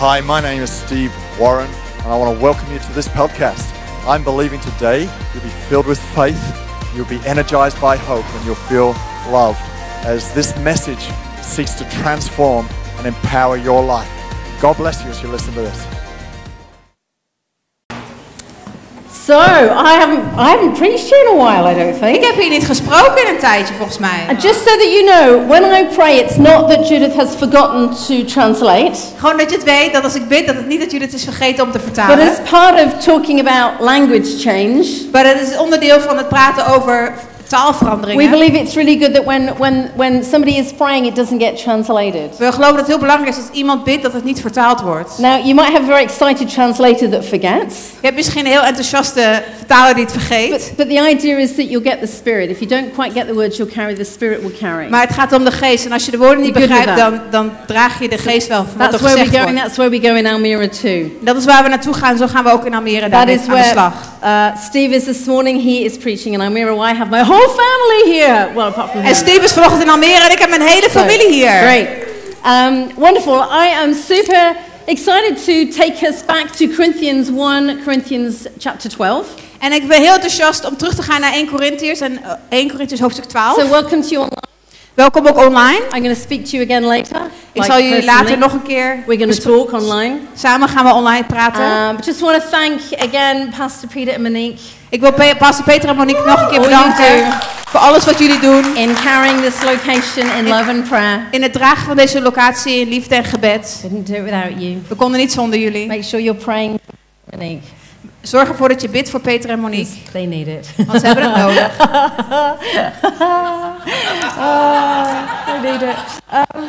Hi, my name is Steve Warren, and I want to welcome you to this podcast. I'm believing today you'll be filled with faith, you'll be energized by hope, and you'll feel loved as this message seeks to transform and empower your life. God bless you as you listen to this. So, I haven't, I haven't preached in a while, I don't Ik think. heb hier niet gesproken in een tijdje, volgens mij. And just so that you know, when I pray, it's not that Judith has forgotten to translate, Gewoon dat je het weet, dat als ik bid, dat het niet dat het is vergeten om te but vertalen. as part of talking about language change, Maar dat is onderdeel van het praten over we taalveranderingen. believe it's really good that when, when, when somebody is praying, it doesn't get translated. We geloven dat het heel belangrijk is als iemand bidt dat het niet vertaald wordt. Now, you might have a very excited translator that forgets, Je hebt misschien een heel enthousiaste vertaler die het vergeet. but, but the idea is that you'll get the Spirit. If you don't quite get the words, you'll carry, the Spirit will carry. Maar het gaat om de geest. En als je de woorden niet begrijpt, dan, dan draag je de geest wel van wat That's er where, gezegd going, wordt. that's where we go in Almira too. Dat is waar we naartoe gaan. Zo gaan we ook in Almere is aan de where slag. Uh, Steve is this morning. He is preaching in Almira. I have my whole family here. Well, apart from him. En Steve is vanochtend in Almere en ik heb mijn hele So, familie hier. Great. Um, wonderful. I am super excited to take us back to Corinthians 1, Corinthians chapter 12. En ik ben heel enthousiast om terug te gaan naar 1 Corinthiërs en eh, 1 Corinthiërs hoofdstuk 12. So, welcome to you online. Welkom ook online. I'm going to speak to you again later. Ik like zal jullie later nog een keer. We're going to talk online. Samen gaan we online praten. Um, but just want to thank again Pastor Peter and Monique ik wil Pe- Pastor Peter en Monique nog een keer bedanken voor alles wat jullie doen. in carrying this location in love and prayer. In het dragen van deze locatie in liefde en gebed. Couldn't do it without you. We konden niet zonder jullie. Make sure you're praying, Monique. Zorg ervoor dat je bidt voor Peter en Monique. They need it. Want ze hebben het nodig. oh, they need it. Um,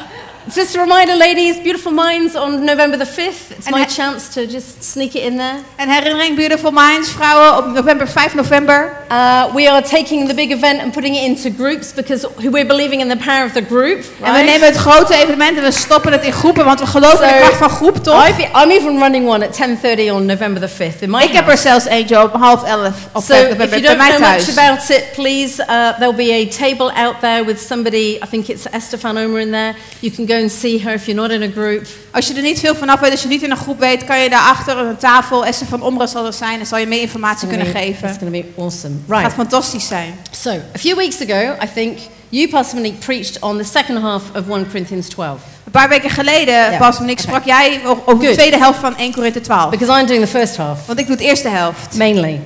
just a reminder, ladies, Beautiful Minds on November the 5th. It's And my chance to just sneak it in there. En herinnering Beautiful Minds, vrouwen, op november 5 november. Uh, we are taking the big event and putting it into groups because we're believing in the power of the group. En we right? nemen het grote evenement en we stoppen het in groepen, want we geloven in de So, kracht van groep, toch? I've, I'm even running one at 10.30 on November the 5th in my Ik heb er house. zelfs eentje op half elf op So 5 if you don't know much about it, please, uh, there'll be a table out there with somebody, I think it's Estefan Omer in there. You can go and see her if you're not in a group. Als je er niet veel vanaf weet, als je niet in een groep weet, kan je daarachter aan een tafel, Esther van Omra zal er zijn en zal je meer informatie kunnen It's geven. going to be awesome. Het gaat Right. fantastisch zijn. So, a few weeks ago, I think you, Pastor Monique, preached on the second half of 1 Corinthians 12. Een paar weken geleden, Ja. pas en ik sprak jij o- over de Good. tweede helft van 1 Korinthe 12. Because I'm doing the first half, Want ik doe de eerste helft. mainly.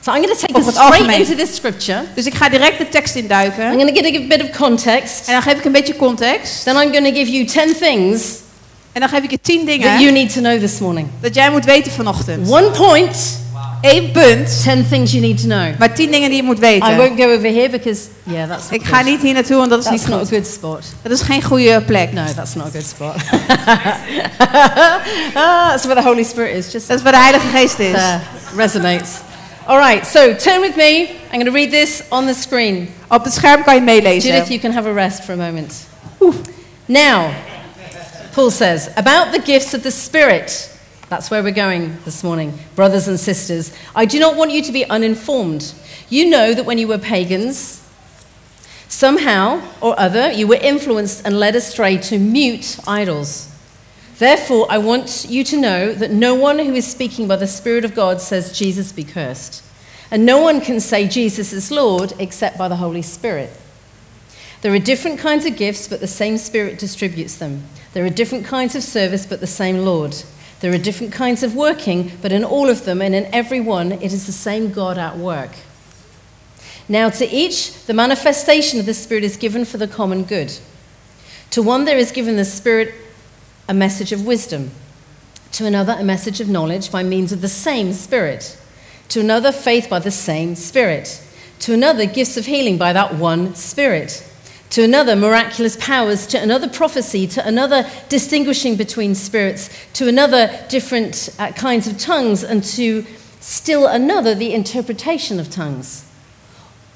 So I'm going to take us het straight algemeen. into this scripture. Dus ik ga direct de tekst induiken. I'm going to give a bit of context. En dan geef ik een beetje context. Then I'm going to give you 10 things En dan geef ik je 10 that you dingen need to know this morning. dat jij moet weten vanochtend. One point, Eén punt, 10 things you need to know. maar 10 dingen die je moet I weten. won't go over here because, yeah, that's Ik ga niet hier naartoe, want dat is That's niet not a goed. good spot. Dat is geen goede plek. No, that's not a good spot. ah, that's where the Holy Spirit is. Just Dat is waar de Heilige Geest is. there, resonates. All right, so turn with me. I'm going to read this on the screen. Op het scherm kan je meelezen. Judith, you can have a rest for a moment. Now, Paul says, about the gifts of the Spirit. That's where we're going this morning, brothers and sisters. I do not want you to be uninformed. You know that when you were pagans, somehow or other, you were influenced and led astray to mute idols. Therefore, I want you to know that no one who is speaking by the Spirit of God says, Jesus be cursed. And no one can say Jesus is Lord except by the Holy Spirit. There are different kinds of gifts, but the same Spirit distributes them. There are different kinds of service, but the same Lord. There are different kinds of working, but in all of them and in every one, it is the same God at work. Now, to each, the manifestation of the Spirit is given for the common good. To one, there is given the Spirit a message of wisdom, to another, a message of knowledge by means of the same Spirit, to another, faith by the same Spirit, to another, gifts of healing by that one Spirit, to another, miraculous powers, to another, prophecy, to another, distinguishing between spirits, to another, different uh, kinds of tongues, and to still another, the interpretation of tongues.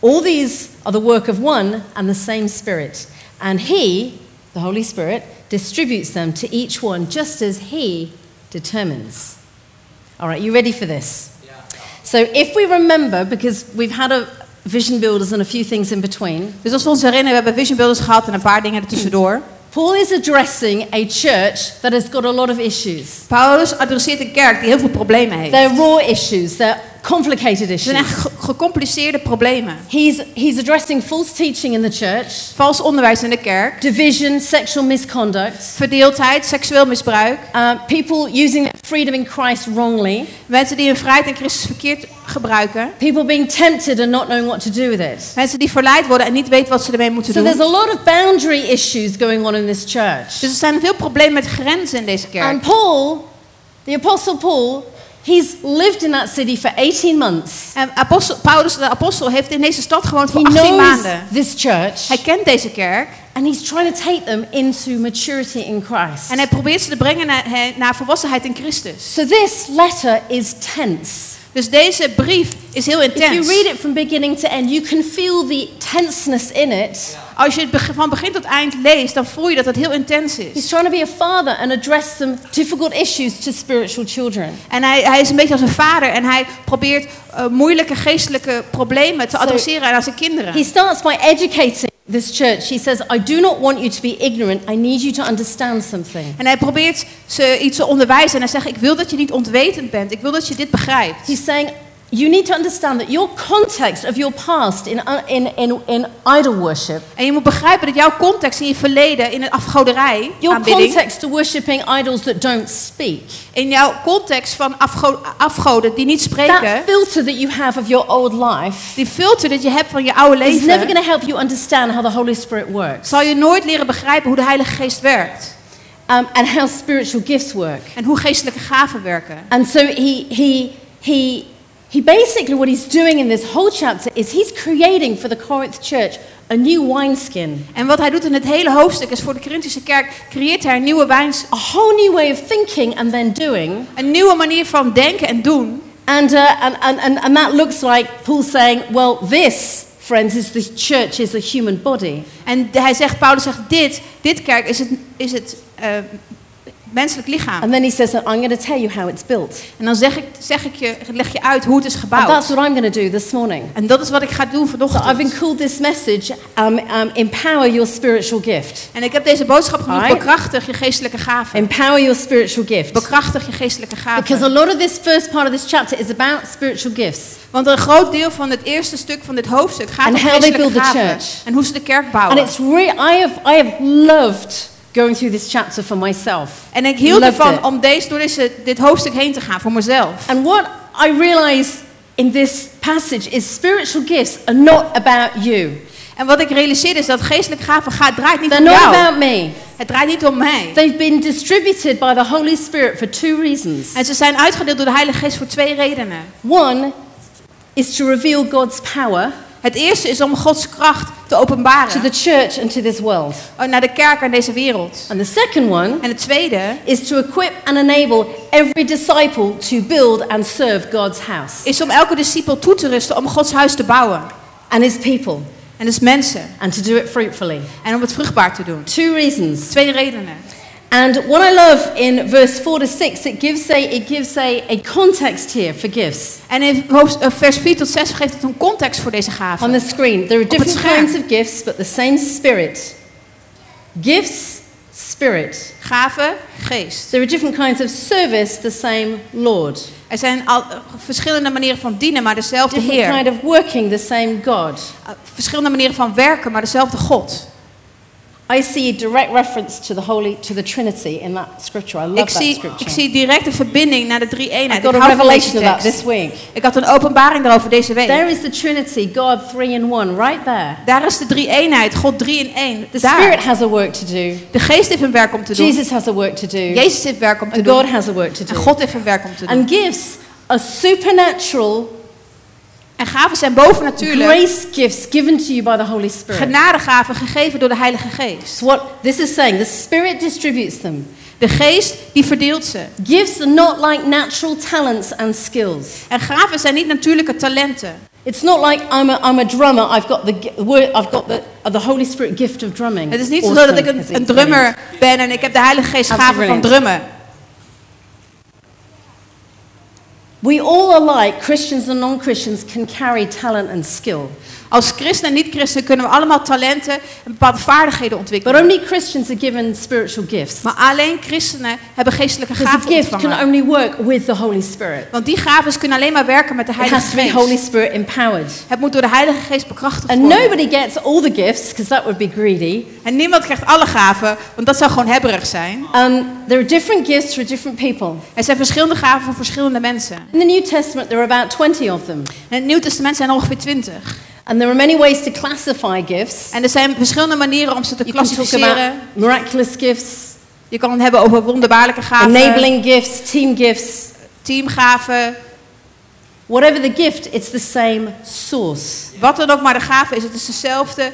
All these are the work of one and the same Spirit, and He, the Holy Spirit, distributes them to each one just as He determines. All right, you ready for this? Yeah. So, if we remember, because we've had a vision builders and a few things in between, Dus als we ons herinneren, we hebben vision builders gehad en een paar dingen ertussendoor. Paul is addressing a church that has got a lot of issues. Paulus adresseert een kerk die heel veel problemen heeft. They're raw issues, they're complicated Het zijn echt issues. ge- gecompliceerde problemen. He's, he's addressing false teaching in the church, Vals onderwijs in de kerk, division, sexual misconduct, verdeeldheid, seksueel misbruik. uh, people using freedom in Christ wrongly, Mensen die hun vrijheid in Christus verkeerd gebruiken. people being tempted and not knowing what to do with it. Mensen die verleid worden en niet weten wat ze ermee moeten So there's doen. a lot of boundary issues going on in this church. Dus er zijn veel problemen met grenzen in deze kerk. And Paul, the Apostle Paul, he's lived in that city for 18 months. En apostel, Paulus, de apostel, heeft in deze stad gewoond He voor 18 knows maanden. this church Hij kent deze kerk and he's trying to take them into maturity in Christ. en hij probeert ze te brengen naar, naar volwassenheid in Christus. So this letter is tense. Dus deze brief is heel If you intens. read it from beginning to end, you can feel the tenseness in it. Als je het van begin tot eind leest, dan voel je dat het heel intens He's is. trying to be a father and address some difficult issues to spiritual children. En hij, hij is een beetje als een vader en hij probeert eh, moeilijke geestelijke problemen te So- adresseren aan zijn kinderen. He starts by educating this church. He says, I do not want you to be ignorant. I need you to understand something. En hij probeert ze iets te onderwijzen en hij zegt, ik wil dat je niet ontwetend bent. Ik wil dat je dit begrijpt. He's saying, you need to understand that your context of your past in, uh, in, in, in idol worship, En je moet begrijpen dat jouw context in je verleden, in de afgoderij, your aanbidding, context to worshipping idols that don't speak, in jouw context van afgo- afgoden die niet that spreken, filter that you have of your old life die filter dat je hebt van je oude is never leven, going to help you understand how the Holy Spirit works zal je nooit leren begrijpen hoe de Heilige Geest werkt. um, and how spiritual gifts work. En hoe geestelijke gaven werken. And so he, he, he, he basically, what he's doing in this whole chapter is he's creating for the Corinth church a new wineskin, En wat hij doet in het hele hoofdstuk is voor de Corinthische kerk creëert hij een nieuwe wijns, a whole new way of thinking and then doing. een nieuwe manier van denken en doen. And, uh, and, and, and, and that looks like Paul saying, well, this, friends, is the church is a human body. En hij zegt, Paulus zegt dit, dit kerk is het, is het eh, menselijk lichaam. And then he says, I'm going to tell you how it's built. En dan zeg ik, zeg ik je, leg je uit hoe het is And gebouwd. that's what I'm going to do this morning. En dat is wat ik ga doen So I've vanochtend. been called this message, um, um, empower your spiritual gift. En ik heb deze boodschap genoemd, Alright. bekrachtig je geestelijke gaven. Empower your spiritual gift. Bekrachtig je geestelijke Because a gaven. lot of this first part of this chapter is about spiritual gifts. Want een groot deel van het eerste stuk van dit hoofdstuk gaat And om geestelijke build the gaven. church. En hoe ze de kerk And bouwen. it's re- I, have, I have loved going through this chapter for myself. En ik hield Loved ervan it. om deze, door deze, dit hoofdstuk heen te gaan voor mezelf. And what I realize in this passage is spiritual gifts are not about you. En wat ik realiseerde is dat geestelijke gaven gaat, draait niet They're om jou. about me. Het draait niet om mij. They've been distributed by the Holy Spirit for two reasons. En ze zijn uitgedeeld door de Heilige Geest voor twee redenen. One is to reveal God's power Het eerste is om Gods kracht te to openbaren the church and to this world. Oh, naar de kerk en deze wereld. And the second one En het tweede is to equip and enable every disciple to build and serve God's house is om elke discipel toe te rusten om Gods huis te bouwen. and his people En dus mensen. and to do it fruitfully. En om het vruchtbaar te doen. Two reasons. Twee redenen. And what I love in verse 4 to 6, it gives a, it gives a, a context here for gifts. En in hoofd- eh, vers 4 tot 6 geeft het een context voor deze On gaven. the screen, there are different kinds of gifts, but the same spirit. Gifts, spirit. Gaven, geest. There are different kinds of service, the same Lord. Er zijn al, eh, verschillende manieren van dienen, maar dezelfde Different Heer. kind of working, the same God. Eh, Verschillende manieren van werken, maar dezelfde God. I see a direct reference to the Holy, to the Trinity in that scripture. I love Ik that zie, scripture. ik zie direct een verbinding naar de drie I got Ik a hou van deze revelation of that this week. Ik had een openbaring daarover deze week. There is the Trinity, God three in one, right there. Daar is de drie eenheid, God drie in één. The Spirit has a work to do. De geest heeft een werk om te doen. Jesus has a work to do. Jezus heeft werk om te And doen. God has a work to En do. God heeft een werk om te doen. And gifts are supernatural En gaven zijn bovennatuurlijk. grace gifts given to you by the Holy Spirit. Genadegaven gegeven door de Heilige Geest. What this is saying. The Spirit distributes them. De geest die verdeelt ze. Gifts are not like natural talents and skills. En gaven zijn niet natuurlijke talenten. It's not like I'm a, I'm a drummer. I've got the word. I've got the, the Holy Spirit gift of drumming. Het is niet zo dat ik een, een drummer ben en ik heb de Heilige Geest gaven van drummen. We all alike, Christians and non-Christians, can carry talent and skill. Als christen en niet-christen kunnen we allemaal talenten en bepaalde vaardigheden But ontwikkelen. only Christians are given spiritual gifts. Maar alleen christenen hebben geestelijke gaven gift can ontvangen. only work with the Holy Spirit. Want die gaven kunnen alleen maar werken met de It Heilige has to be Holy Geest. Spirit empowered. Het moet door de Heilige Geest bekrachtigd And worden. nobody gets all the gifts because that would be greedy. En niemand krijgt alle gaven, want dat zou gewoon hebberig zijn. Um, there are different gifts for different people. Er zijn verschillende gaven voor verschillende mensen. In the New Testament, there are about 20 of them. In het Nieuw Testament zijn er ongeveer twintig. And there are many ways to classify gifts. En er zijn verschillende manieren om ze te klassificeren. miraculous gifts, Je kan het hebben over wonderbaarlijke gaven, enabling gifts, team gifts. teamgaven. Whatever the gift, it's the same source. Wat dan ook maar de gave is, het is dezelfde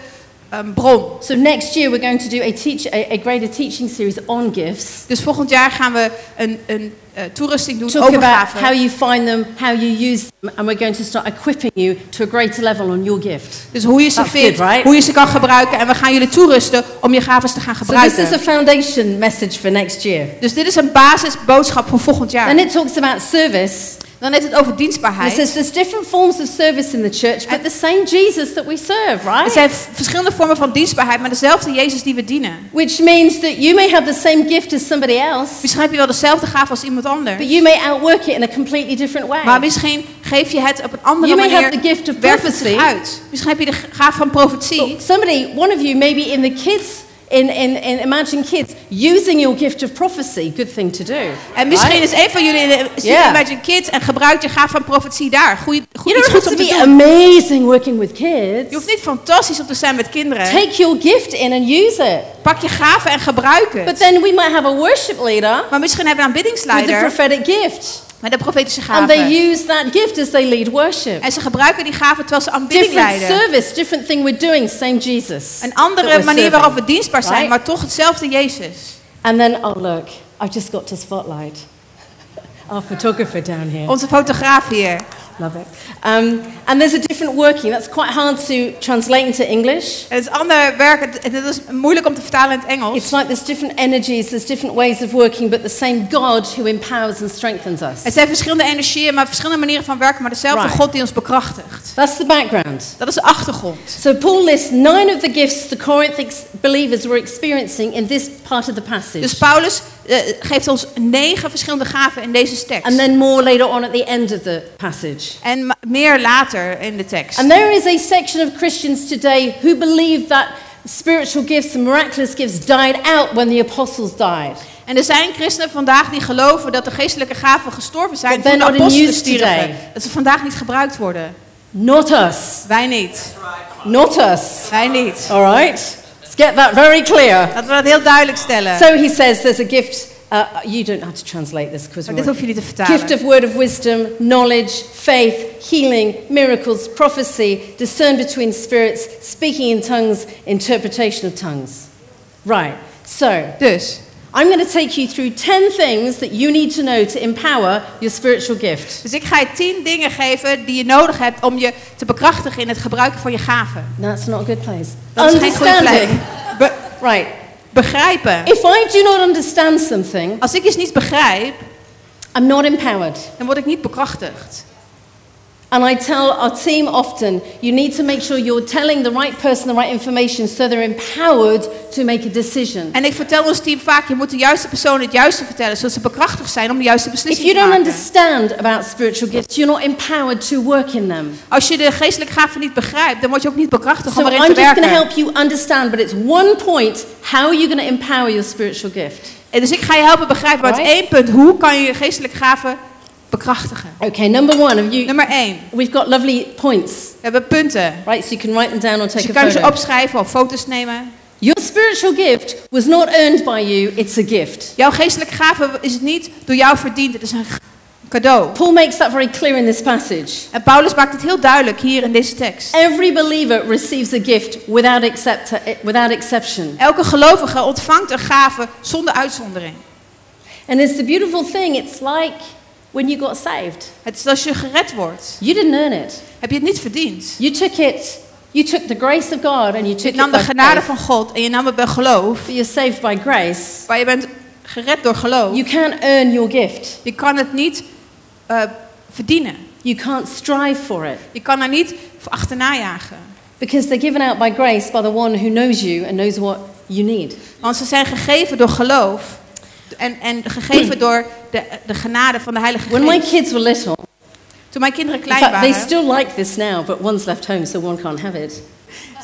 ehm, bron. So next year, we're going to do a, teach, a, a greater teaching series on gifts. Dus volgend jaar gaan we een, een eh, toerusting doen Talk over about how you find them, how you use them, and we're going to start equipping you to a greater level on your gift. Dus hoe je ze That's vindt, good, right? hoe je ze kan gebruiken. En we gaan jullie toerusten om je gaven te gaan So this gebruiken. is a foundation message for next year. Dus dit is een basisboodschap voor volgend jaar. And it talks about service. Dan heeft het over And it dienstbaarheid. says there's different forms of service in the church, but the same Jesus that we serve, Er right? zijn verschillende vormen van dienstbaarheid, maar dezelfde Jezus die we dienen. Which means that you may have the same gift as somebody else, Misschien heb je wel dezelfde gave als iemand anders. but you may outwork it in a completely different way. Maar misschien geef je het op een andere You may manier. have the gift of prophecy. uit. Misschien heb je de gave van profetie. Somebody, one of you, maybe in the kids, in, in, in Imagine Kids, using your gift of prophecy, good thing to do. En misschien right? is een van jullie in Yeah. Imagine Kids en gebruikt je gave van profetie daar. Goeie, goed, You iets don't goeds have om to te be doen. amazing working with Je kids. hoeft niet fantastisch op te zijn met kinderen. Take your gift in and use it. Pak je gave en gebruik But het. then we might have a worship leader Maar misschien hebben we een with the aanbiddingsleider prophetic gift. Met een profetische And they use that gift as they lead worship. En ze gebruiken die gave terwijl ze aanbidding Different leiden. service, different thing we're doing, same Jesus. Een andere manier waarop we dienstbaar zijn, Right? maar toch hetzelfde Jezus. And then, oh look, I've just got to spotlight our photographer down here. Onze fotograaf hier. Love it. Um, and there's a different working. That's quite hard to translate into English. Het is ander werk, het, is moeilijk om te vertalen in het Engels. It's like there's different energies, there's different ways of working, but the same God who empowers and strengthens us. Het zijn verschillende energieën, maar verschillende manieren van werken, maar dezelfde Right. God die ons bekrachtigt. That's the background. Dat is de achtergrond. So Paul lists nine of the gifts the Corinthian believers were experiencing in this part of the passage. Dus Paulus geeft ons negen verschillende gaven in deze tekst. and then more later on at the end of the passage. En meer later in de tekst. And there is a section of Christians today who believe that spiritual gifts and miraculous gifts died out when the apostles died. En er zijn christenen vandaag die geloven dat de geestelijke gaven gestorven zijn toen de apostelen stierven. Dat ze vandaag niet gebruikt worden. Not us. Wij niet. Not us. Wij niet. All right? Get that very clear. Laten we dat heel duidelijk stellen. So he says there's a gift. Uh, you don't have to translate this because Maar dit hoef je niet te vertalen. Gift of word of wisdom, knowledge, faith, healing, miracles, prophecy, discern between spirits, speaking in tongues, interpretation of tongues. Right. So Dus, I'm going to take you through 10 things that you need to know to empower your spiritual gift. dus ik ga je tien dingen geven die je nodig hebt om je te bekrachtigen in het gebruiken van je gaven. That's not a good place. Dat is geen goede plek. Be- Right. begrijpen. If I do not understand something, Als ik iets niet begrijp, I'm not empowered. dan word ik niet bekrachtigd. And I tell our team often, you need to make sure you're telling the right person the right information so they're empowered to make a decision. En ik vertel ons team vaak, je moet de juiste persoon het juiste vertellen, zodat ze bekrachtigd zijn om de juiste If beslissing you te don't maken. understand about spiritual gifts, you're not empowered to work in them. Als je de geestelijke gaven niet begrijpt, dan word je ook niet bekrachtigd So om erin I'm te just going to werken. help you understand, but it's one point how are you going to empower your spiritual gift? En dus ik ga je helpen begrijpen, maar het is Right. één punt. Hoe kan je je geestelijke gaven bekrachtigen? Okay, number one, of you, Nummer één. we've got lovely points, We hebben punten. right? So you can write them down or Dus take je a kan ze photo. opschrijven of foto's nemen. Your spiritual gift was not earned by you, it's a gift. Jouw geestelijke gave is het niet door jou verdiend. Het is een cadeau. Paul makes that very clear in this passage. En Paulus maakt het heel duidelijk hier in deze tekst. Every believer receives a gift without, accept, without exception. Elke gelovige ontvangt een gave zonder uitzondering. And it's the beautiful thing, it's like when you got saved. Het is als je gered wordt. You didn't earn it. Heb je het niet verdiend. You took it, you took the grace of God and you took Je nam de genade faith. van God en je nam het bij geloof. But you're saved by grace. Maar je bent gered door geloof. You can't earn your gift. Je kan het niet eh, verdienen. You can't strive for it. Je kan er niet voor achterna jagen. Because they're given out by grace by the one who knows you and knows what you need. Want ze zijn gegeven door geloof. En, en gegeven door de, de genade van de Heilige When my Geest. kids were little, Toen mijn kinderen in klein fact, they waren. still like this now, but one's left home, so one can't have it.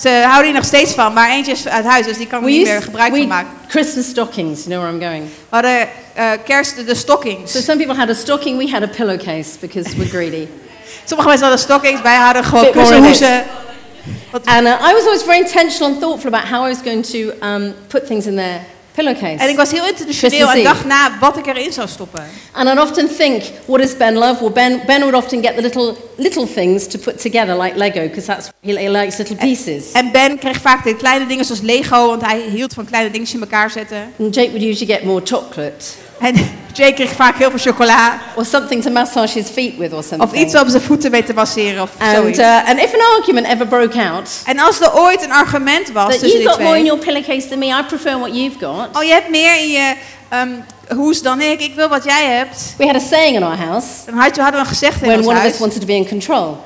Ze houden hier nog steeds van. Maar eentje is uit huis, dus die kan er We niet meer gebruik van maken. Christmas stockings, you know where I'm going. We hadden eh, kerst de, stockings. So some people had a stocking, we had a pillowcase because we're greedy. Sommige mensen hadden stockings, wij hadden gewoon kussenhoezen. And uh, I was always very intentional and thoughtful about how I was going to um, put things in their pillowcase. En ik was heel intentioneel en dacht na wat ik erin zou stoppen. And I'd often think, what does Ben love? Well, Ben, ben would often get the little, little things to put together, like Lego, because that's he, he likes little pieces. En Ben kreeg vaak de kleine dingen zoals Lego, want hij hield van kleine dingetjes in elkaar zetten. And Jake would usually get more chocolate En Jake kreeg vaak heel veel chocola. or something to massage his feet with or Of something. iets om zijn voeten mee te masseren of and, zoiets. uh, and if an argument ever broke out, En als er ooit een argument was tussen die got more in twee. your pillowcase than me, I prefer what you've got. Oh, je hebt meer in je ehm, hoes dan ik. Ik wil wat jij hebt. We had a saying in our house Dan had- hadden we een gezegd in when ons one of us wanted to be in control.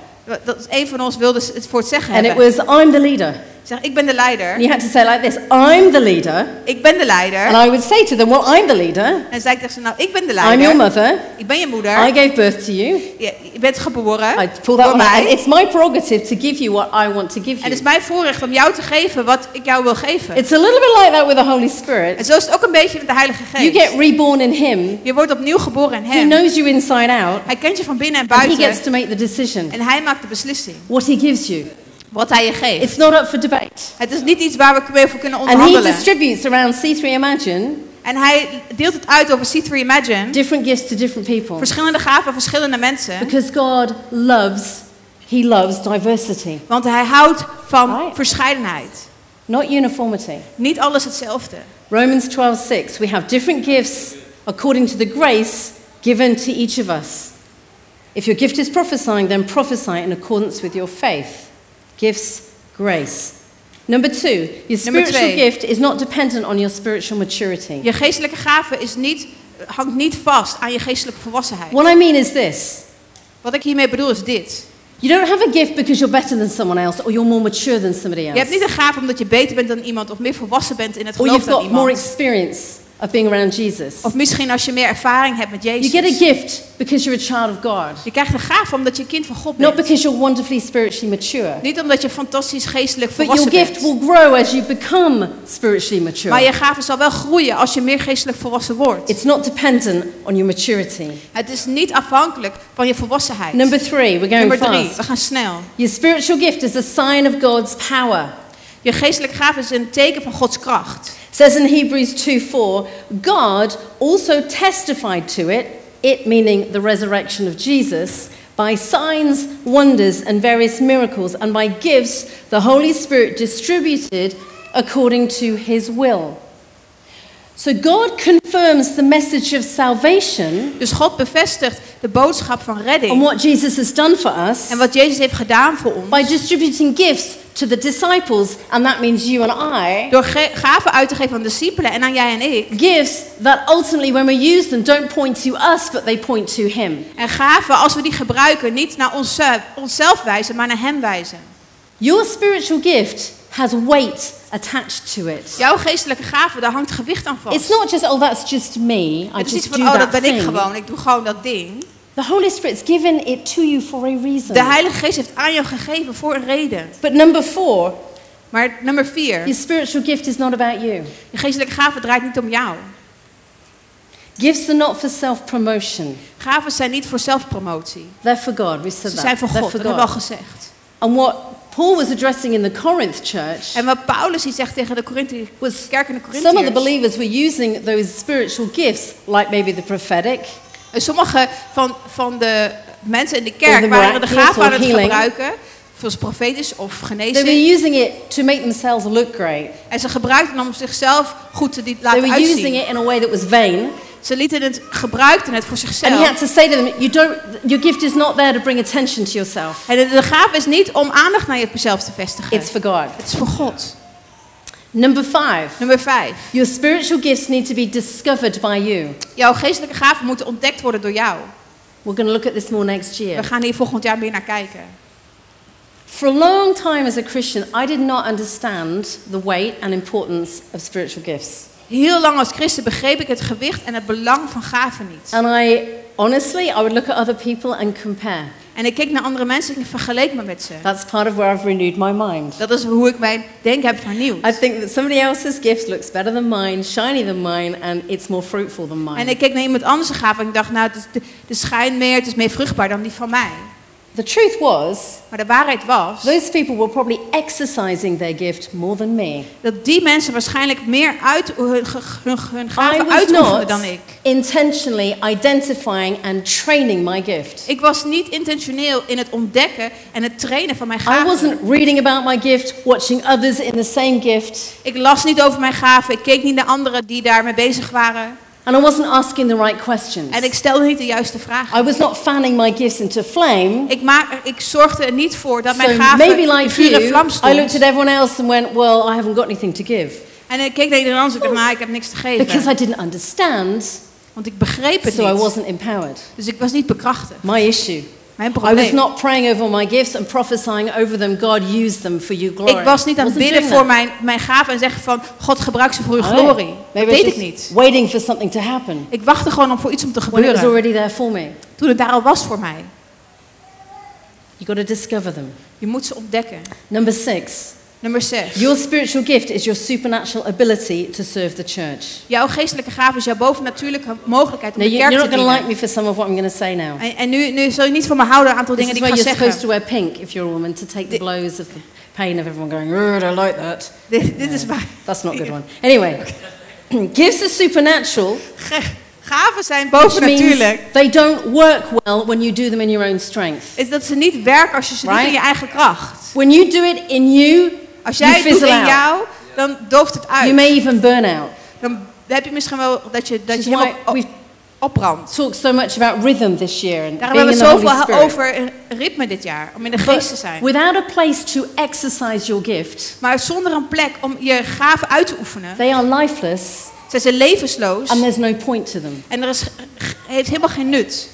Dat een van ons wilde het voor het zeggen And it hebben. was, I'm the leader. Zeg, ik ben de leider. You had to say like this, I'm the leader. Ik ben de leider. And I would say to them, well, I'm the leader. En zei ik tegen ze, nou, ik ben de I'm your leider. mother. Ik ben je I moeder. gave birth to you. Je, je bent geboren I pull that. And mij. it's my prerogative to give you what I want to give En het is you. mijn voorrecht om jou te geven wat ik jou wil geven. It's a little bit like that with the Holy En Spirit. zo is het ook een beetje met de Heilige You Geest. get reborn in Him. Je wordt opnieuw geboren in He Hem. knows you inside out. Hij kent je van binnen en And He gets buiten. to make the decision. En hij maakt de beslissing. What He gives you. Wat hij je geeft. It's not up for debate. Het is niet iets waar we mee over kunnen And He onderhandelen. distributes around C3 Imagine En hij deelt het uit over C3 Imagine. different gifts to different people. Verschillende gaven aan verschillende mensen. Because God loves, He loves diversity, Want hij houdt van Right. verscheidenheid. not uniformity. Niet alles hetzelfde. Romans 12:6 we have different gifts according to the grace given to each of us. If your gift is prophesying, then prophesy in accordance with your faith. Gifts, grace. Number two, your spiritual gift is not dependent on your spiritual maturity. Je geestelijke gave is niet, hangt niet vast aan je geestelijke volwassenheid. What I mean is this Wat ik hiermee bedoel is dit. you don't have a gift because you're better than someone else or you're more mature than somebody Je hebt niet else. een gave omdat je beter bent dan iemand of meer volwassen bent in het Or geloof you've dan got more iemand. experience of being around Jesus. Of misschien als je meer ervaring hebt met You get a gift because you're a child of God, Je krijgt een gave omdat je kind van God not bent. because you're wonderfully spiritually mature. Niet omdat je fantastisch geestelijk But your volwassen gift bent. will grow as you become spiritually mature. Maar je gave zal wel groeien als je meer geestelijk volwassen wordt. It's not dependent on your maturity. Het is niet afhankelijk van je volwassenheid. Number three, we're going Nummer drie, we fast. gaan snel. Your spiritual gift is a sign of God's power. Je geestelijke gave is een teken van Gods kracht. Says in Hebrews 2:4, God also testified to it, it meaning the resurrection of Jesus, by signs, wonders, and various miracles, and by gifts the Holy Spirit distributed according to his will. So God confirms the message of salvation Dus God bevestigt de boodschap van and what Jesus has done for us En wat Jezus heeft gedaan voor ons. by distributing gifts to the disciples, and that means you and I. Door gaven uit te geven aan discipelen en aan jij en ik. Gifts that ultimately, when we use them, don't point to us, but they point to Him. En gaven, als we die gebruiken, niet naar ons, onszelf wijzen, maar naar Hem wijzen. Your spiritual gift has weight attached to it. Jouw geestelijke gave, daar hangt gewicht aan vast. It's not just, oh, that's just me. I Het is niet just van, oh, dat ben ik thing. gewoon. Ik doe gewoon dat ding. The Holy Spirit's given it to you for a reason. De Heilige Geest heeft aan jou gegeven voor een reden. But number four, Maar nummer vier, your spiritual gift is not about you. je geestelijke gave draait niet om jou. Gifts are not for self promotion, Gaven zijn niet voor zelfpromotie. they're for God. We said Ze zijn voor God, for dat hebben we al gezegd. And what Paul was addressing in the Corinth church En wat Paulus hier zegt tegen de Korinthe, was kerk in de some of the believers were using those spiritual gifts, like maybe the prophetic, En sommige van, van de mensen in de kerk waren de gaven aan het gebruiken. Zoals profetisch of they were genezing. using it to make themselves look great. En ze gebruikten om zichzelf goed te die- They laten were using it in a way that was vain. Ze lieten het, gebruikten het voor And he zichzelf. had to say to them, you don't, your gift is not there to bring attention to yourself. En de, de is niet om aandacht naar jezelf te vestigen. It's for God. Het is voor God. Number five, Nummer vijf. your spiritual gifts need to be discovered by you. Jouw geestelijke gaven moeten ontdekt worden door jou. We're going to look at this more next We year. gaan hier volgend jaar meer naar kijken. For a long time as a Christian, I did not understand the weight and importance of spiritual gifts. Heel lang als christen begreep ik het gewicht en het belang van gaven niet. And I honestly, I would look at other people and compare. En ik keek naar andere mensen en ik vergeleek me met ze. That's part of where I've renewed my mind. Dat is hoe ik mijn denken heb vernieuwd. I think that somebody else's gift looks better than mine, shiny than mine, and it's more fruitful than mine. En ik keek naar iemand anders gaven en ik dacht, nou, het, is, de schijnt meer, het is meer vruchtbaar dan die van mij. The truth was, Maar de waarheid was those people were probably exercising their gift more than me. dat die mensen waarschijnlijk meer uit hun, hun, hun I gaven uitoefenden dan ik. intentionally identifying and training my gift. Ik was niet intentioneel in het ontdekken en het trainen van mijn I gaven. wasn't reading about my gift, watching others in the same gift, Ik las niet over mijn gaven, ik keek niet naar anderen die daarmee bezig waren. And I wasn't asking the right questions. En ik stelde niet de juiste vragen. I was not fanning my gifts into flame. Ik, maak, ik zorgde er niet voor dat So mijn gaven maybe in like vuur en vlam I looked at everyone else and went, "Well, I haven't got anything to give," En ik keek naar iedereen anders en ik dacht, nou, ik heb niks te because geven. I didn't understand, Want ik begreep het so I niet. wasn't empowered. Dus ik was niet bekrachtigd. My issue. Mijn I was probleem. not praying over my gifts and prophesying over them. God used them for your glory. Ik was niet aan het bidden voor mijn, mijn gaven en zeggen van God gebruik ze voor uw know. glorie. Dat deed was ik niet. waiting for something to happen Ik wachtte gewoon om voor iets om te when it was gebeuren. already there for me. Toen het daar al was voor mij. You got to discover them. Je moet ze ontdekken. Number six. Nummer 6. Your spiritual gift is your supernatural ability to serve the church. Jouw geestelijke gave is jouw bovennatuurlijke mogelijkheid om Now, de kerk you're te not going to like me for some of what I'm going to say now. En, en nu, nu zul je niet van me houden een aantal This dingen is die ik where ga you're supposed to wear pink if you're a woman to take the blows of the pain of everyone going, oh, I like that. Dit, dit is waar. That's not a good one. Anyway, gifts are supernatural, Gaven zijn bovennatuurlijk. they don't work well when you do them in your own strength. Is dat ze niet werken als je ze Right. in je eigen kracht. When you do it in you, Als you jij het in jou, dan dooft het You uit. may even burn out. Dan heb je misschien wel dat je, dat je helemaal op- opbrandt. talked so much about rhythm this year and Daar being hebben we zoveel over ritme dit jaar, om in de geest te zijn. without a place to exercise your gift, Maar zonder een plek om je gaven uit te oefenen, they are lifeless zijn ze levensloos and there's no point to them. en er is, heeft helemaal geen nut.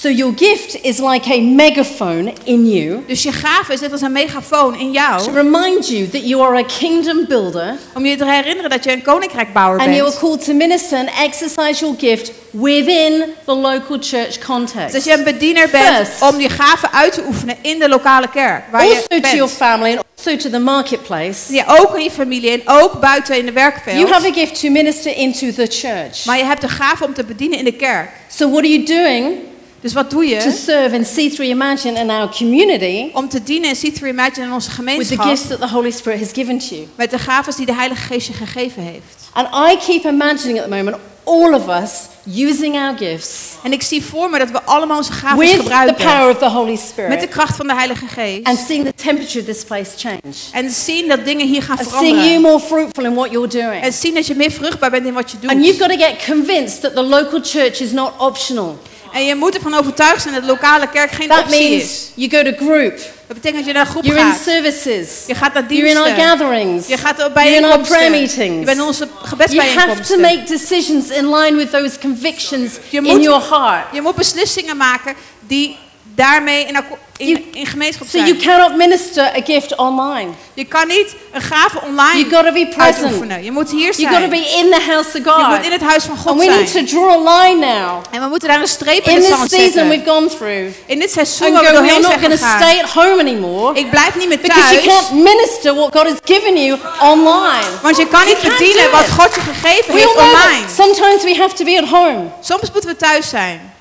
So your gift is like a megaphone in you Dus je gave is net als een megafoon in to jou, remind you that you are a kingdom builder om je te herinneren dat je een koninkrijkbouwer and you are bent. called to minister and exercise your gift within the local church Dus context. dat je een bediener bent First. om je gaven uit te oefenen in de lokale kerk, waar je Also to your bent. family and also to the marketplace. Ja, ook in je familie en ook buiten in de You werkveld. have a gift to minister into the church. Maar je hebt de gave om te bedienen in de kerk. So what are you doing Dus wat doe to je? serve in C3 Imagine in our community Om te dienen in C3 Imagine in onze with the gemeenschap. gifts that the Holy Spirit has given to you? Met de gaven die de Heilige Geest je gegeven heeft. And I keep imagining at the moment all of us using our gifts En ik zie voor me dat we allemaal onze gaven with the gebruiken. power of the Holy Met de Spirit kracht van de Heilige Geest. and seeing the temperature of this place change. En zien dat dingen hier gaan And seeing you more fruitful in what you're doing. En zien dat je meer vruchtbaar bent in wat je And you've doet. got to get convinced that the local church is not optional. En je moet ervan overtuigd zijn dat de lokale kerk geen That optie means is. you go to group, Dat betekent dat je naar een groep you're in gaat. services, Je gaat naar you're in our gatherings, Je gaat op you're in our prayer bijeenkomsten. Je meetings. bent in onze You have to gebedsbijeenkomsten. make decisions in line with those convictions Je in moet- your heart. Je moet beslissingen maken die daarmee in, akko- in, You- in gemeenschap So you zijn. cannot minister a gift online. Je kan niet een gave online You got to be present. uitoefenen. Je moet hier You got to zijn. be in the house of Je God. moet in het huis van And God we need zijn. to draw a line now. En we moeten daar een streep in In het this zand zetten. we've gone through. In dit seizoen And waar we we doorheen not zijn going to gegaan. stay at home anymore Ik blijf niet meer because you thuis. can't minister what God has given you online. Want je kan niet You do wat. God je gegeven We heeft online. sometimes we have to be at home. Soms moeten we thuis zijn.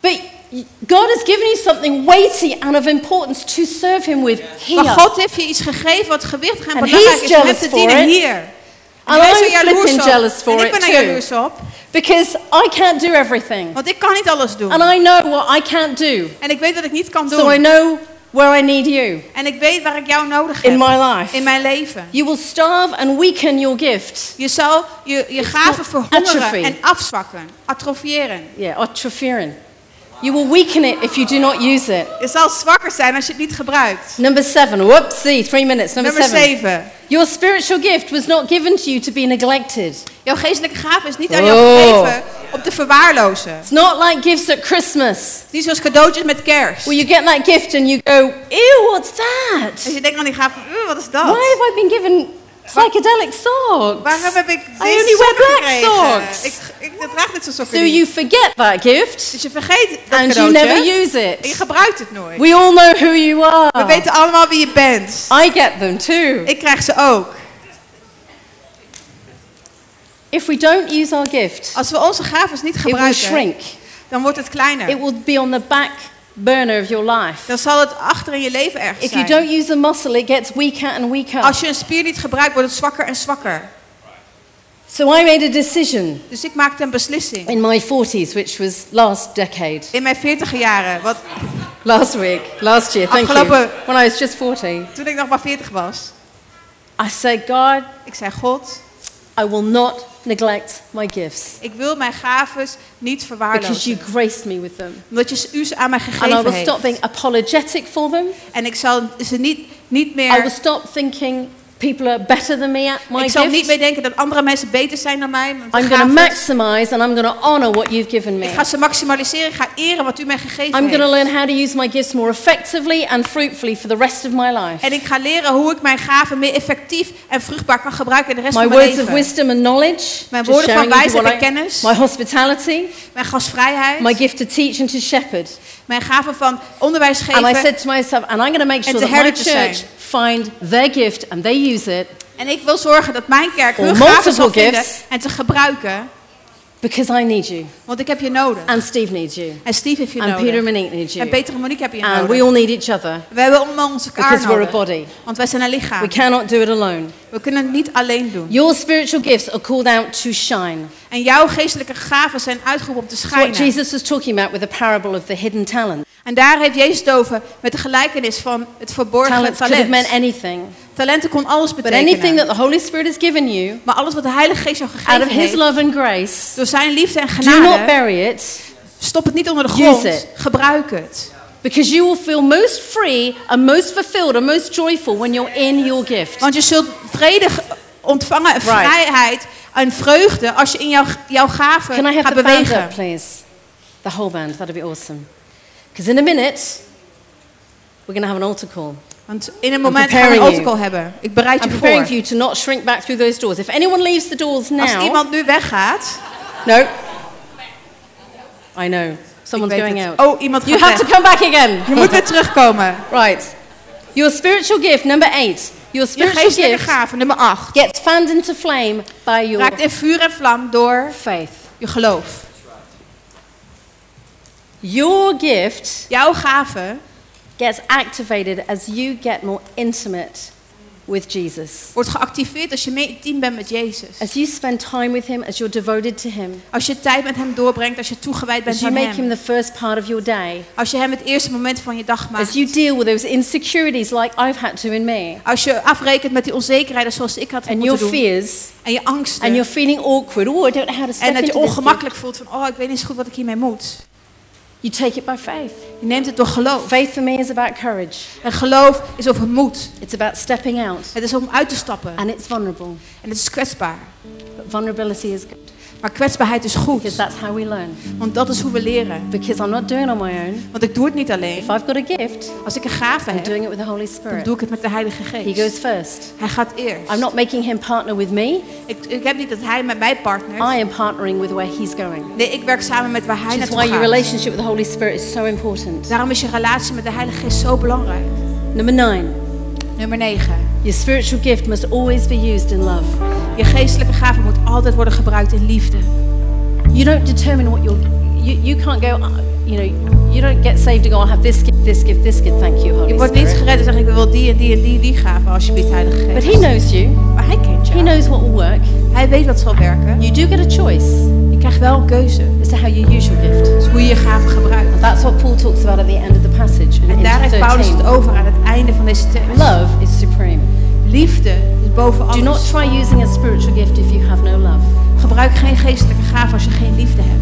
But God has given you something weighty and of importance to serve Him with Maar here. God heeft je iets gegeven wat gewichtig en belangrijk is om hem te dienen hier. And hij is I'm er jaloers op. jealous for en ik ben it er too. jaloers op. Because I can't do everything. Want ik kan niet alles doen. And I know what I can't do. En ik weet wat ik niet kan So I doen. know where I need you En ik weet waar ik jou nodig in heb. my life. In mijn leven. You will starve and weaken your gift. Je zal je, je gaven verhongeren en afzwakken. Atrofiëren. Yeah, atrophieren. You will weaken it if you do not use it. Je zal zwakker zijn als je het niet gebruikt. Number seven. Whoopsie, three minutes. Number, Nummer seven. 7. Your spiritual gift was not given to you to be neglected. Jouw geestelijke gave is niet aan Oh. jou gegeven om te verwaarlozen. It's not like gifts at Christmas, Niet zoals cadeautjes met kerst. where you get that gift and you go, ew, what's Als that? je denkt aan die gave, "Oeh, wat is dat? Why have I been given psychedelic socks? Waarom heb ik I deze only wear black gekregen? socks. Ik, ik draag dit soort sokken So niet. you forget that gift Dus je vergeet dat and you never use en je it. gebruikt het nooit. We all know who you We are. weten allemaal wie je bent. I get them too. Ik krijg ze ook. If we don't use our gift, Als we onze gaven niet it will gebruiken, shrink. dan wordt het kleiner. It will be on the back burner of your life. Dan zal het achter in je leven ergens If you zijn. don't use a muscle, it gets weaker and weaker. Als je een spier niet gebruikt, wordt het zwakker en zwakker. So I made a decision Dus ik maakte een beslissing. in my 40s, which was last decade, In mijn 40 jaren, wat, last week, last year, thank you, Afgelopen- when I was just 40. toen ik nog maar 40 was. I said, God, Ik zei, God, I will not neglect my gifts ik wil mijn gaven niet because you graced me with them. Omdat je u ze aan mij And I will heeft. stop being apologetic for them. En ik zal ze niet, niet I will stop thinking people are better than me at my Ik zal niet gifts. meer denken dat andere mensen beter zijn dan mij. I'm going to maximize and I'm going to honor what you've given me. Ik ga ze maximaliseren. Ik ga eren wat u mij gegeven I'm going to heeft. learn how to use my gifts more effectively and fruitfully for the rest of my life. En ik ga leren hoe ik mijn gaven meer effectief en vruchtbaar kan gebruiken in de rest My van mijn words of leven. wisdom and knowledge, Mijn woorden van wijsheid en kennis. my hospitality, Mijn gastvrijheid. my gift to teach and to shepherd. mijn gaven van onderwijs And I geven. said to myself, and I'm going to make sure that my church find their gift and they use it En ik wil zorgen dat mijn kerk hun gaven zal vinden en te gebruiken. because I need you Want ik heb je nodig. and Steve needs you En Steve heeft je and Peter and nodig. Monique need En you Peter en Monique hebben je and we nodig. all need each other We hebben allemaal onze elkaar because we're a nodig. body. Want wij zijn een We lichaam. cannot do it alone. We kunnen het niet alleen doen. Your spiritual gifts are called out to shine. En jouw geestelijke gaven zijn uitgeroepen om te It's what schijnen. Jesus was talking about with the parable of the hidden talent. En daar heeft Jezus het over met de gelijkenis van het verborgen Talents could have meant talent. anything. Talenten kon alles But anything betekenen. that the Holy Spirit has given you Maar alles wat de Heilige Geest jou out gegeven of His heeft, love and grace, door zijn liefde en do not genade, bury it stop het niet onder de grond. it. Gebruik het. because you will feel most free and most fulfilled and most joyful when you're in your gift. Want je zult vrede ge- ontvangen en Right. vrijheid en vreugde als je in jouw, jouw gaven Can I have gaat the band bewegen. up, please? The whole band, that'd be awesome. Because in a minute, we're going to have an altar call. Want in een moment gaan we een you. autocall hebben. Ik bereid I'm je preparing voor. for you to not shrink back through those doors. If anyone leaves the doors Als now, iemand nu weggaat, no. I know someone's going het. out. Oh, iemand You gaat have to weg. come back again. Je moet weer terugkomen. Right. Your spiritual gift, number eight. Your Je spiritual geestelijke gift gave, nummer 8. gets fanned into flame by your Raakt in vuur en vlam door faith. je geloof. Your gift Jouw gave gets activated as you get more intimate with Jesus. wordt geactiveerd als je meer intiem bent met Jezus. As you spend time with Him, as you're devoted to Him, Als je tijd met hem doorbrengt, als je toegewijd bent as you aan make Him hem. the first part of your day, Als je hem het eerste moment van je dag maakt. as you deal with those insecurities like I've had to in me, Als je afrekent met die onzekerheden zoals ik had and moeten your doen. fears, En je angsten. and you're feeling awkward. Oh, I don't know how to step en dat je ongemakkelijk voelt van, oh, ik weet niet zo goed wat ik hiermee moet. You take it by faith. Je neemt het door geloof. Faith for me is about courage. En geloof is over moed. It's about stepping out, Het is om uit te stappen. and it's vulnerable. En het is kwetsbaar. But vulnerability is good Maar kwetsbaarheid is goed. because that's how we learn. Want dat is hoe we leren. Because I'm not doing it on my own. Want ik doe het niet alleen. If I've got a gift, Als ik een gave I'm heb, doing it with the Holy dan Spirit. doe ik het met de Heilige He Geest. goes first. Hij gaat eerst. I'm not making him partner with me. Ik, ik heb niet dat hij met mij partnert. I am partnering with where he's going. Nee, ik werk samen met waar hij Which is naartoe why your gaat. relationship with the Holy Spirit is so important. Daarom is je relatie met de Heilige Geest zo belangrijk. Number nine, Nummer 9. your spiritual gift must always be used in love. Je geestelijke gave moet altijd worden gebruikt in liefde. You don't determine what you're, you, you can't go, uh, you know, you don't get saved and go, I'll have this gift, this gift, this gift, thank you, Je Holy wordt niet gered en zeg ik wil die en die en die, die gave alsjeblieft Heilige But Geest. he knows you. Maar hij kent He je. knows what will work. Hij weet wat zal werken. You do get a choice Je krijgt wel een keuze. as to how you use your gift. Dus hoe je je gave gebruikt. That's what Paul talks about at the end of the passage En daar heeft Paulus het 13. over aan het einde van deze tekst. Love is supreme. Liefde boven Do not try using a spiritual gift if you have no love. Gebruik geen geestelijke gave als je geen liefde hebt.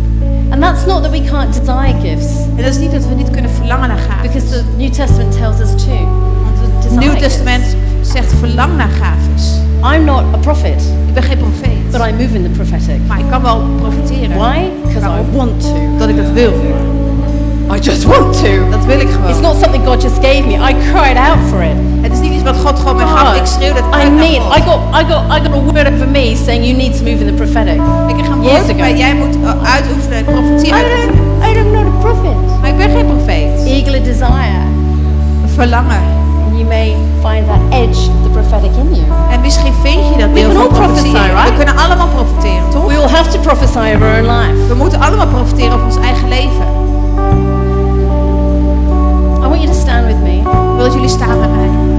And that's not that we can't desire gifts, En dat is niet dat we niet kunnen verlangen naar gaven. because the New Testament tells us too. Want het Nieuw gifts. Testament zegt verlang naar gaves. I'm not a prophet, Ik ben geen profeet. but I move in the prophetic. Maar ik kan wel profiteren. Why? Because I want to. Dat ik dat wil. I just want to. Dat wil ik It's not something God just gave me. I cried out for it. Het is iets wat God gewoon mij gaf. Ik schreeuw dat I uit naar mean. I got, I got, I got a word over me saying you need to move in the prophetic. Ik kreeg een woord jij moet uh, uitoefenen, I profetie uitoefenen. don't, I am not a prophet. Maar ik ben geen profeet. Eagle desire. Verlangen. And you may find that edge of the prophetic in you. En misschien vind je dat We deel can van all profetie. prophesy, right? We kunnen allemaal profiteren, toch? We all have to prophesy over our own life. We moeten allemaal profiteren op ons eigen leven. I want you to stand with me. Wil dat jullie staan met mij.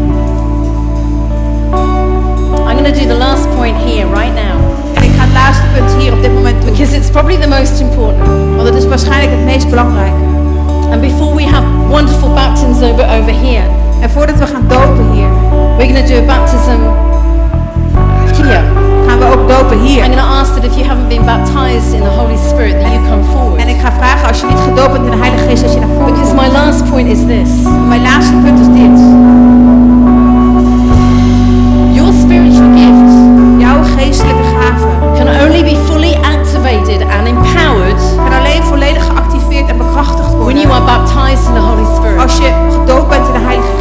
I'm going to do the last point here right now En ik ga het laatste punt hier op dit moment doen. because it's probably the most important. Want het is waarschijnlijk het meest belangrijke. And before we have wonderful baptisms over, over here, En voordat we gaan dopen hier, we're going to do a baptism here. gaan we ook dopen hier. I'm going to ask that if you haven't been baptized in the Holy Spirit, that you come forward. En ik ga vragen als je niet gedoopt bent in de Heilige Geest, dat je naar voren Because my last point is this Mijn laatste punt is dit. Only be fully activated and empowered kan alleen volledig geactiveerd en bekrachtigd when worden you are baptized in the Holy Spirit. als je gedoopt bent in de Heilige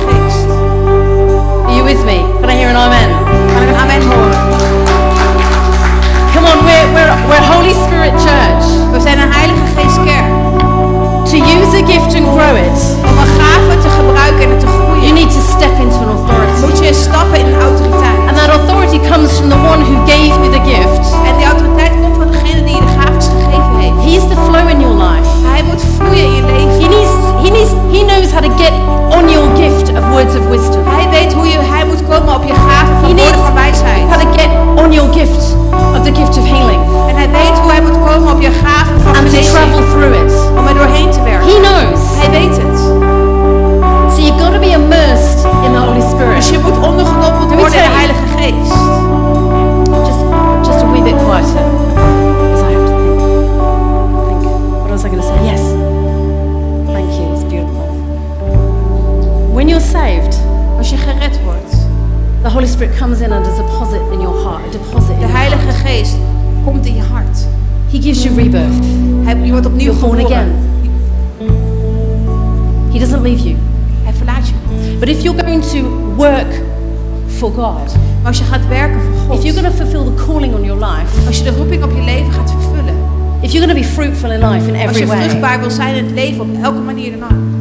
if you're going to work for God, als je gaat werken voor if God. you're going to fulfill the calling on your life, Als je de roeping op je leven gaat vervullen. if you're going to be fruitful in life in Als every je way, vruchtbaar wil zijn in het leven op elke manier dan ook.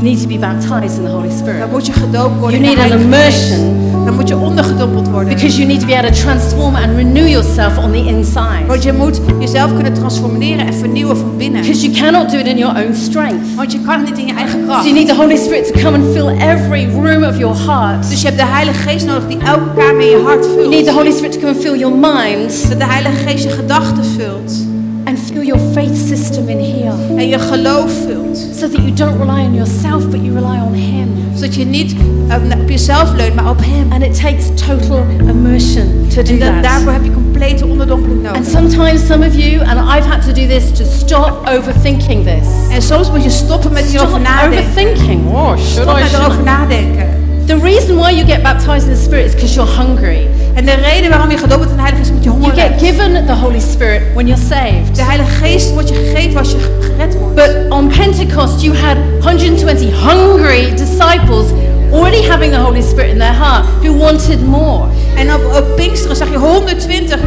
You need to be baptized in the Holy Spirit. Dan moet je gedoopt worden You need an Heilige Geest. immersion Dan moet je ondergedompeld worden. because you need to be able to transform and renew yourself on the inside. Want je moet jezelf kunnen transformeren en vernieuwen van binnen. Because you cannot do it in your own strength. Want je kan het niet in je eigen kracht. So you need the Holy Spirit to come and fill every room of your heart. Dus je hebt de Heilige Geest nodig die elke kamer in je hart You need the vult. Holy Spirit to come and fill your mind Dat de Heilige Geest je gedachten vult. And fill your faith system in here. En je geloof vult. So that you don't rely on yourself, but you rely on Him. Zodat je niet eh, op jezelf leunt, maar op Hem. And it takes total immersion to do En da- that. daarvoor heb je complete onderdompeling And sometimes some of you, and I've had to do this to stop overthinking this. En soms moet je stoppen met Stop hierover nadenken. overthinking. Oh, should Stop I, met erover nadenken. The reason why you get baptized in the Spirit is because you're hungry. En de reden waarom je gedoopt wordt in de Heilige Geest is omdat je given the Holy Spirit when you're saved. De Heilige Geest wordt je gegeven als je gered wordt. But on Pentecost, you had 120 hungry disciples already having the Holy Spirit in their heart who wanted more. En op, op Pinksteren zag je 120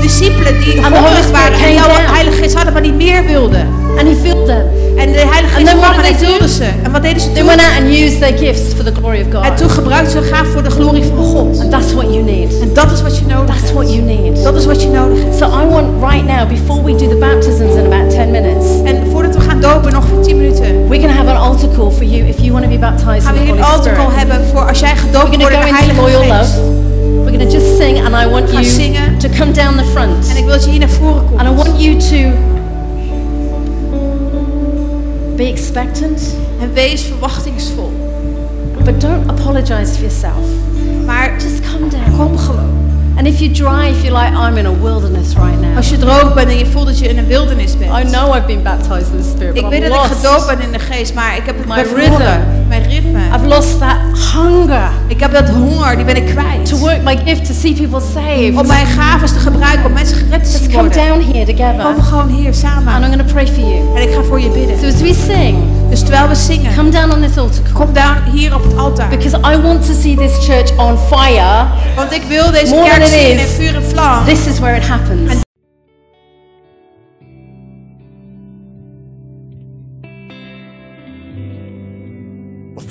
discipelen die hongerig waren en jouw. Heilige Geest hadden, maar niet meer wilden. And he filled them. En de Heilige And Geest then what kwam en did hij they do? vulde ze. En wat deden ze They toen? went out and used their gifts for the glory of En God. toen gebruikten ze gaaf voor de glorie van God. And that's what you need. En dat is wat je nodig That's what you need. Dat is wat je nodig hebt. So I want right now, before we do the baptisms in about 10 minutes, En voordat we gaan dopen, nog voor 10 minuten, we're going to have an altar call for you if you want to be baptized gaan in we the hier een Holy altar call Spirit. hebben voor als jij gedoopt We're wordt going in to de go into Heilige loyal Geest. love. We're going to just sing, and I want you to come down the front. En ik wil dat je hier naar voren komt. And I want you to be expectant, En wees verwachtingsvol. but don't apologize for yourself. Maar Just come down. kom gewoon. And if you're dry, if you're like, I'm in a wilderness right now, Als je droog bent en je voelt dat je in een wildernis bent. I know I've been baptized in the Spirit, Ik weet I've dat ik gedoopt lost. ben in de geest, maar ik heb het My rhythm. Mijn ritme. I've lost that Ik heb dat honger, die ben ik kwijt. to work my gift to see people saved. Om mijn gaven te gebruiken, om mensen gered te Let's zien come worden. down here Kom together, gewoon hier and samen. I'm going to pray for you. En ik ga voor je So bidden. as we sing, Dus terwijl we zingen, come down on this altar kom down hier op het altaar. Because I want to see this church on fire. Want ik wil deze More kerk zien in vuur en vlam. This is where it happens.